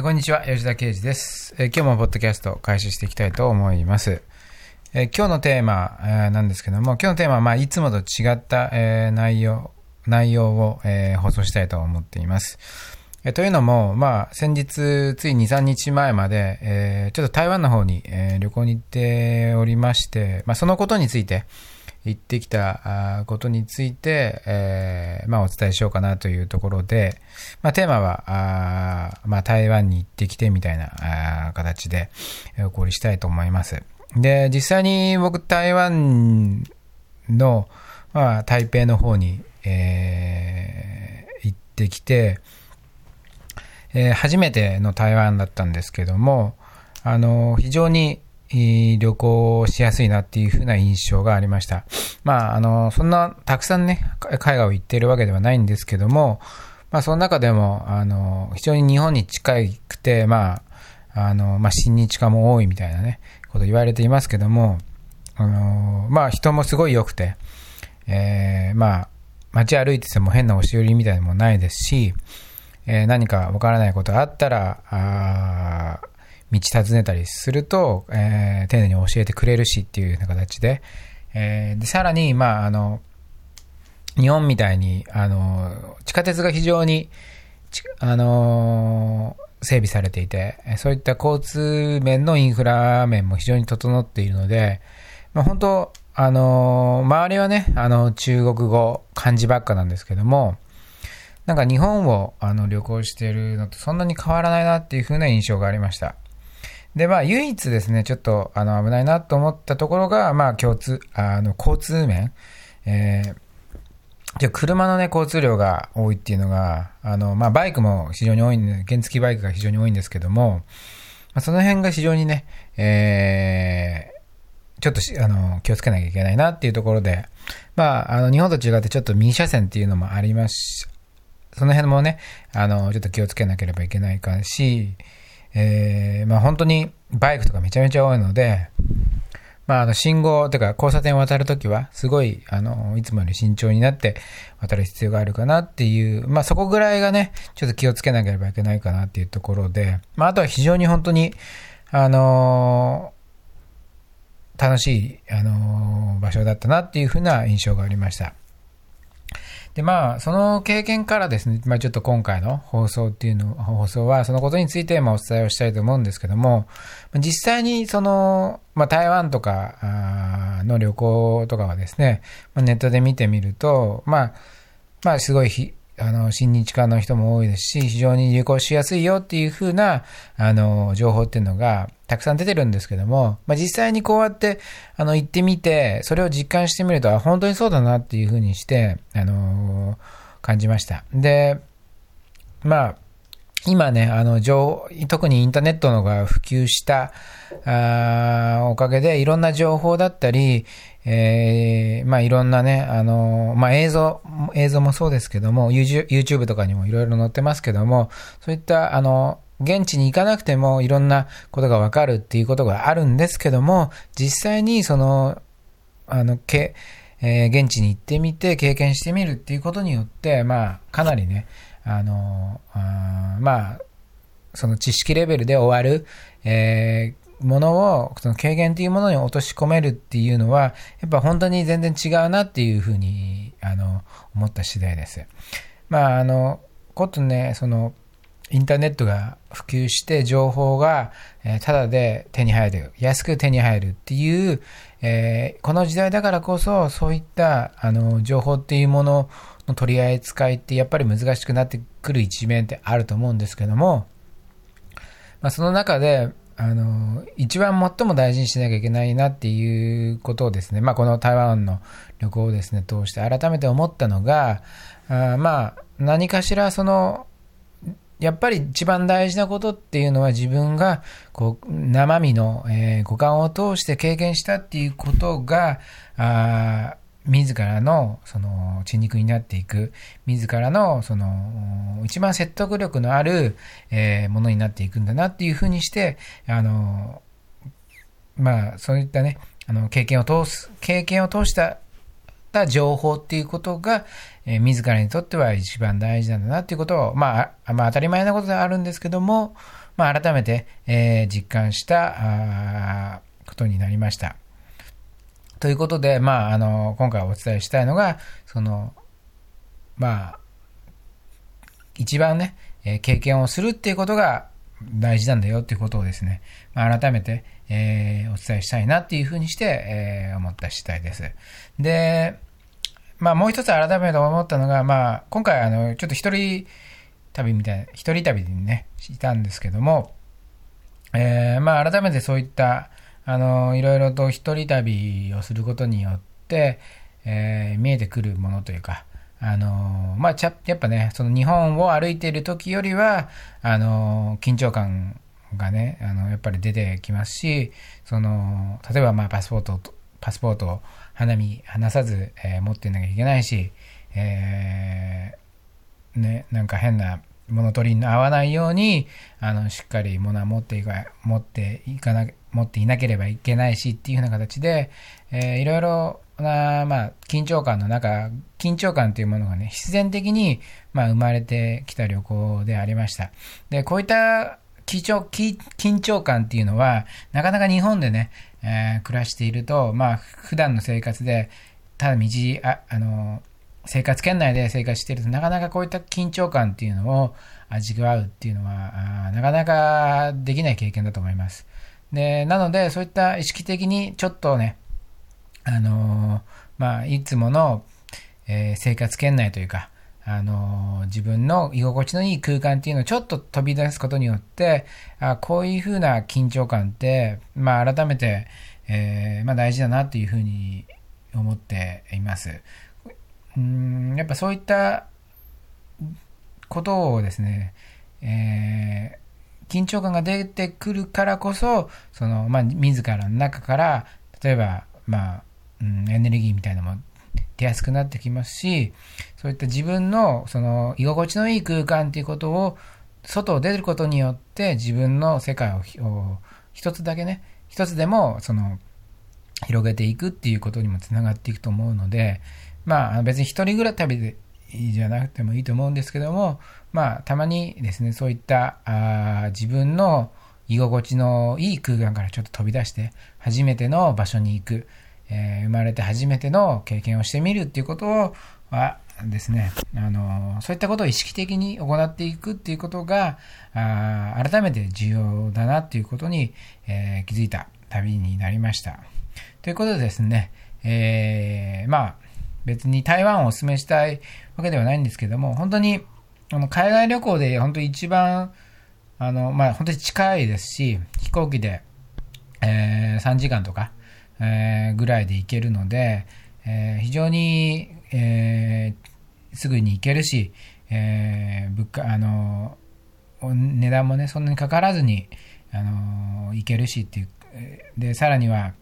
こんにちは、吉田啓二です、えー今日もポッドキャストを開始していきたいと思います。えー今日のテーマ、えーなんですけども、今日のテーマは、まあ、いつもと違った、え内容、内容を、え放送したいと思っています。えというのも、まあ、先日、つい2、3日前まで、えちょっと台湾の方に、え旅行に行っておりまして、まあ、そのことについて、行ってきたことについて、えーまあ、お伝えしようかなというところで、まあ、テーマは、あーまあ、台湾に行ってきてみたいな形でお送りしたいと思います。で、実際に僕、台湾の、まあ、台北の方に、えー行ってきて、えー初めての台湾だったんですけども、あの、非常に旅行しやすいなっていう風な印象がありました。まあ、あの、そんなたくさんね、海外を行っているわけではないんですけども、まあ、その中でも、あの、非常に日本に近くて、まあ、あの、まあ、親日家も多いみたいなね、こと言われていますけども、あの、まあ、人もすごい良くて、えーまあ、街歩いてても変な押し寄りみたいなのもないですし、えー何かわからないことがあったら、あ道尋ねたりすると、えー丁寧に教えてくれるしっていうような形で、えーでさらに、まあ、あの、日本みたいに、あの、地下鉄が非常に、あの整備されていて、そういった交通面のインフラ面も非常に整っているので、まあ、本当、あの周りはね、あの、中国語、漢字ばっかなんですけども、なんか日本をあの旅行しているのとそんなに変わらないなっていう風な印象がありました。で、まあ、唯一ですね、ちょっとあの危ないなと思ったところが、まあ、共通、あの、交通面。えーじゃあ車のね、交通量が多いっていうのが、あの、まあ、バイクも非常に多いんで、原付バイクが非常に多いんですけども、まあ、その辺が非常にね、えーちょっとしあの気をつけなきゃいけないなっていうところで、まあ、あの日本と違ってちょっと右車線っていうのもありますし、その辺もね、あのちょっと気をつけなければいけないかし、えーまあ、本当にバイクとかめちゃめちゃ多いので、まあ、あの信号というか交差点を渡るときは、すごいあのいつもより慎重になって渡る必要があるかなっていう、まあ、そこぐらいがね、ちょっと気をつけなければいけないかなっていうところで、まあ、あとは非常に本当に、あの楽しい、あの場所だったなっていうふうな印象がありました。で、まあ、その経験からですね、まあ、ちょっと今回の放送っていうの、放送は、そのことについてもお伝えをしたいと思うんですけども、実際にその、まあ、台湾とかの旅行とかはですね、まあ、ネットで見てみると、まあ、まあ、すごい、あの、親日家の人も多いですし、非常に流行しやすいよっていうふうな、あの、情報っていうのが、たくさん出てるんですけども、まあ、実際にこうやって、あの、行ってみて、それを実感してみると、あ本当にそうだなっていうふうにして、あの感じました。で、まあ、今ね、あの、情、特にインターネットのが普及した、あーおかげで、いろんな情報だったり、えーまあいろんなね、あの、まあ映像、映像もそうですけども、YouTube YouTube とかにもいろいろ載ってますけども、そういった、あの、現地に行かなくてもいろんなことがわかるっていうことがあるんですけども、実際にその、あの、け、えー現地に行ってみて経験してみるっていうことによって、まあ、かなりね、あの、あまあ、その知識レベルで終わる、えーものを、その経験っていうものに落とし込めるっていうのは、やっぱ本当に全然違うなっていうふうに、あの、思った次第です。まあ、あの、ことね、その、インターネットが普及して情報が、えーただで手に入る、安く手に入るっていう、えーこの時代だからこそ、そういった、あの、情報っていうものの取り扱いってやっぱり難しくなってくる一面ってあると思うんですけども、まあ、その中で、あの、一番最も大事にしなきゃいけないなっていうことをですね、まあ、この台湾の旅行をですね、通して改めて思ったのが、あまあ、何かしらその、やっぱり一番大事なことっていうのは自分がこう生身の、えー五感を通して経験したっていうことが、あ自らのその血肉になっていく、自らのその一番説得力のある、えーものになっていくんだなっていうふうにして、あのまあそういったね、あの経験を通す、経験を通したた情報っていうことが、えー、自らにとっては一番大事なんだなっていうことを、まあ、まあ、当たり前なことではあるんですけども、まあ、改めて、えー、実感したことになりました。ということで、まあ、あの、今回お伝えしたいのが、その、まあ、一番ね、え経験をするっていうことが大事なんだよっていうことをですね、まあ、改めて、えー、お伝えしたいなっていうふうにして、えー、思った次第です。で、まあ、もう一つ改めて思ったのが、まあ、今回、あの、ちょっと一人旅みたいな、一人旅にね、いたんですけども、えー、まあ、改めてそういった、あの、いろいろと一人旅をすることによって、えー、見えてくるものというか、あのまあ、ちゃやっぱね、その日本を歩いている時よりは、あの緊張感がね、あのやっぱり出てきますし、その例えばまパスポート、パスポートを花見離さず、えー、持ってなきゃいけないし、えー、ね、なんか変な物取りに合わないように、あのしっかり物は持っていか持っていかな持っていなければいけないしっていう風な形で、えー、いろいろな、まあ、緊張感の中、緊張感というものがね、必然的に、まあ、生まれてきた旅行でありました。で、こういった緊張緊張感っていうのは、なかなか日本でね、えー、暮らしていると、まあ、普段の生活で、ただ道、あ、あの、生活圏内で生活しているとなかなかこういった緊張感っていうのを味わうっていうのは、なかなかできない経験だと思います。で、なので、そういった意識的にちょっとね、あのまあ、いつもの、えー、生活圏内というか、あの自分の居心地のいい空間っていうのをちょっと飛び出すことによって、あこういうふうな緊張感って、まあ、改めて、えー、まあ、大事だなというふうに思っています。うんやっぱそういったことをですね、えー、緊張感が出てくるからこそ、その、まあ、自らの中から、例えば、まあ、うん、エネルギーみたいなのも出やすくなってきますし、そういった自分のその居心地のいい空間っていうことを外を出ることによって自分の世界を一つだけね、一つでもその広げていくっていうことにもつながっていくと思うので、まあ別に一人ぐらい旅でじゃなくてもいいと思うんですけども、まあたまにですね、そういったあ自分の居心地のいい空間からちょっと飛び出して初めての場所に行く。えー、生まれて初めての経験をしてみるっていうことをはですね、あのそういったことを意識的に行っていくっていうことがあ改めて重要だなっていうことに、えー、気づいた旅になりました。ということでですね、えー、まあ別に台湾をお勧めしたいわけではないんですけども、本当にあの海外旅行で本当一番あの、まあ、本当に近いですし、飛行機で、えー、3時間とか、えー、ぐらいで行けるので、えー、非常に、えー、すぐに行けるし、えー、物価、あの、値段もね、そんなにかからずに、あの、行けるしっていう、で、さらには、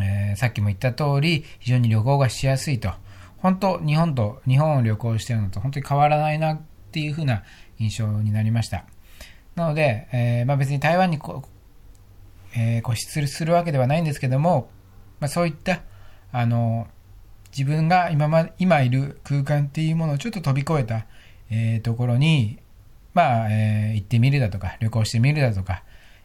えー、さっきも言った通り、非常に旅行がしやすいと。本当、日本と、日本を旅行してるのと本当に変わらないなっていう風な印象になりました。なので、えー、まあ別に台湾にこえー、固執するわけではないんですけども、まあ、そういった、あの、自分が今ま、今いる空間っていうものをちょっと飛び越えた、えー、ところに、まあ、えー、行ってみるだとか、旅行してみるだとか、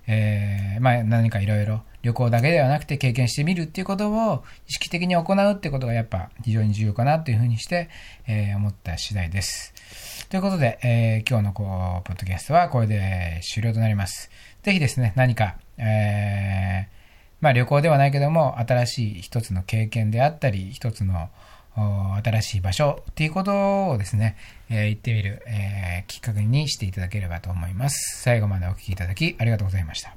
えー、まあ、何かいろいろ旅行だけではなくて経験してみるっていうことを意識的に行うってことがやっぱ非常に重要かなというふうにして、えー、思った次第です。ということで、えー、今日のこう、ポッドキャストはこれで終了となります。ぜひですね、何か、えー、まあ旅行ではないけども、新しい一つの経験であったり、一つの新しい場所っていうことをですね、えー、行ってみる、えー、きっかけにしていただければと思います。最後までお聴きいただきありがとうございました。